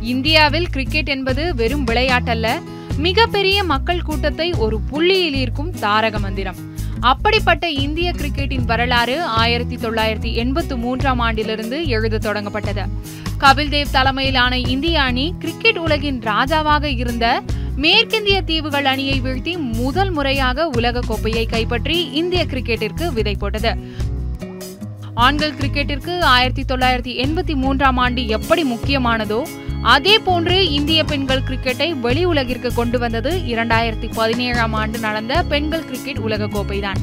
இந்தியாவில் கிரிக்கெட் என்பது வெறும் விளையாட்டல்ல. மிகப்பெரிய மக்கள் கூட்டத்தை ஒரு புள்ளியில் ஈர்க்கும் தாரக மந்திரம். அப்படிப்பட்ட இந்திய கிரிக்கெட்டின் வரலாறு ஆயிரத்தி தொள்ளாயிரத்தி எண்பத்தி மூன்றாம் ஆண்டிலிருந்து எழுத தொடங்கப்பட்டது. கபில் தேவ் தலைமையிலான இந்திய அணி கிரிக்கெட் உலகின் ராஜாவாக இருந்த மேற்கிந்திய தீவுகள் அணியை வீழ்த்தி முதல் முறையாக உலக கோப்பையை கைப்பற்றி இந்திய கிரிக்கெட்டிற்கு விதை போட்டது. ஆண்கள் கிரிக்கெட்டிற்கு ஆயிரத்தி தொள்ளாயிரத்தி எண்பத்தி மூன்றாம் ஆண்டு எப்படி முக்கியமானதோ அதே போன்று இந்திய பெண்கள் கிரிக்கெட்டை வெளி உலகிற்கு கொண்டு வந்தது இரண்டாயிரத்தி பதினேழாம் ஆண்டு நடந்த பெண்கள் கிரிக்கெட் உலக கோப்பைதான்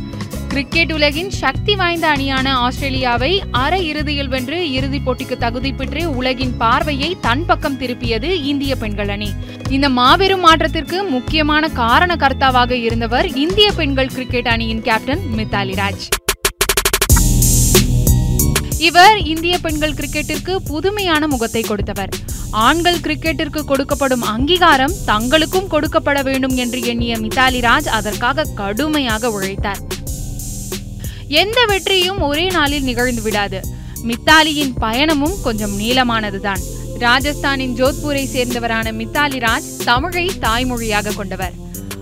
கிரிக்கெட் உலகின் சக்தி வாய்ந்த அணியான ஆஸ்திரேலியாவை அரை இறுதியில் வென்று இறுதிப் போட்டிக்கு தகுதி பெற்று உலகின் பார்வையை தன் பக்கம் திருப்பியது இந்திய பெண்கள் அணி. இந்த மாபெரும் மாற்றத்திற்கு முக்கியமான காரண கர்த்தாவாக இருந்தவர் இந்திய பெண்கள் கிரிக்கெட் அணியின் கேப்டன் மித்தாலி ராஜ். இவர் இந்திய பெண்கள் கிரிக்கெட்டிற்கு புதுமையான முகத்தை கொடுத்தவர். ஆண்கள் கிரிக்கெட்டிற்கு கொடுக்கப்படும் அங்கீகாரம் தங்களுக்கும் கொடுக்கப்பட வேண்டும் என்று எண்ணிய மித்தாலி ராஜ் அதற்காக கடுமையாக உழைத்தார். எந்த வெற்றியும் ஒரே நாளில் நிகழ்ந்து விடாது. மித்தாலியின் பயணமும் கொஞ்சம் நீளமானதுதான். ராஜஸ்தானின் ஜோத்பூரை சேர்ந்தவரான மித்தாலி ராஜ் தமிழை தாய்மொழியாக கொண்டவர்.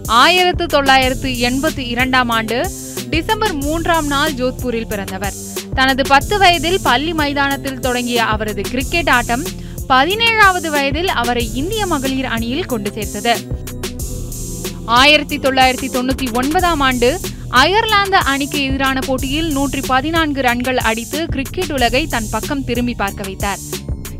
ஆயிரத்து தொள்ளாயிரத்து எண்பத்தி இரண்டாம் ஆண்டு டிசம்பர் மூன்றாம் நாள் ஜோத்பூரில் பிறந்தவர். தனது பத்து வயதில் பள்ளி மைதானத்தில் தொடங்கிய அவரது கிரிக்கெட் ஆட்டம் பதினேழாவது வயதில் அவரை இந்திய மகளிர் அணியில் கொண்டு சேர்த்தது. ஆயிரத்தி தொள்ளாயிரத்தி தொண்ணூத்தி ஒன்பதாம் ஆண்டு அயர்லாந்து அணிக்கு எதிரான போட்டியில் நூற்றி பதினான்கு ரன்கள் அடித்து கிரிக்கெட் உலகை தன் பக்கம் திரும்பி பார்க்க வைத்தார்.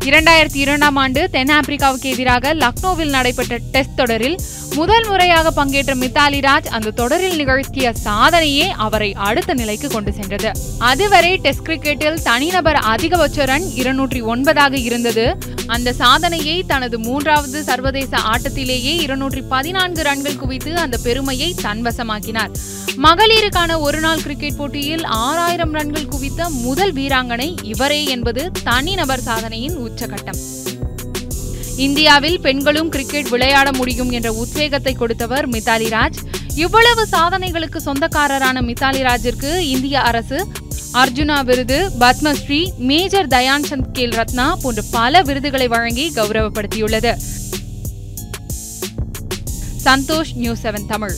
இரண்டாயிரத்தி இரண்டாம் ஆண்டு தென்னாப்பிரிக்காவுக்கு எதிராக லக்னோவில் நடைபெற்ற டெஸ்ட் தொடரில் முதல் முறையாக பங்கேற்ற மித்தாலி ராஜ் அந்த தொடரில் நிகழ்த்திய சாதனையே அவரை அடுத்த நிலைக்கு கொண்டு சென்றது. அதுவரை டெஸ்ட் கிரிக்கெட்டில் தனிநபர் அதிகபட்ச ரன் இருநூற்றி ஒன்பதாக இருந்தது. அந்த சாதனையை தனது மூன்றாவது சர்வதேச ஆட்டத்திலேயே இருநூற்றி பதினான்கு ரன்கள் குவித்து அந்த பெருமையை தன்வசமாக்கினார். மகளிருக்கான ஒருநாள் கிரிக்கெட் போட்டியில் ஆறாயிரம் ரன்கள் குவித்த முதல் வீராங்கனை இவரே என்பது தனிநபர் சாதனையின் உச்சகட்டம். இந்தியாவில் பெண்களும் கிரிக்கெட் விளையாட முடியும் என்ற உத்வேகத்தை கொடுத்தவர் மித்தாலி ராஜ் இவ்வளவு சாதனைகளுக்கு சொந்தக்காரரான மித்தாலி ராஜிற்கு இந்திய அரசு அர்ஜுனா விருது பத்மஸ்ரீ மேஜர் தயான் சந்த் கேல் ரத்னா போன்ற பல விருதுகளை வழங்கி கௌரவப்படுத்தியுள்ளது. Santhosh news seven Tamil.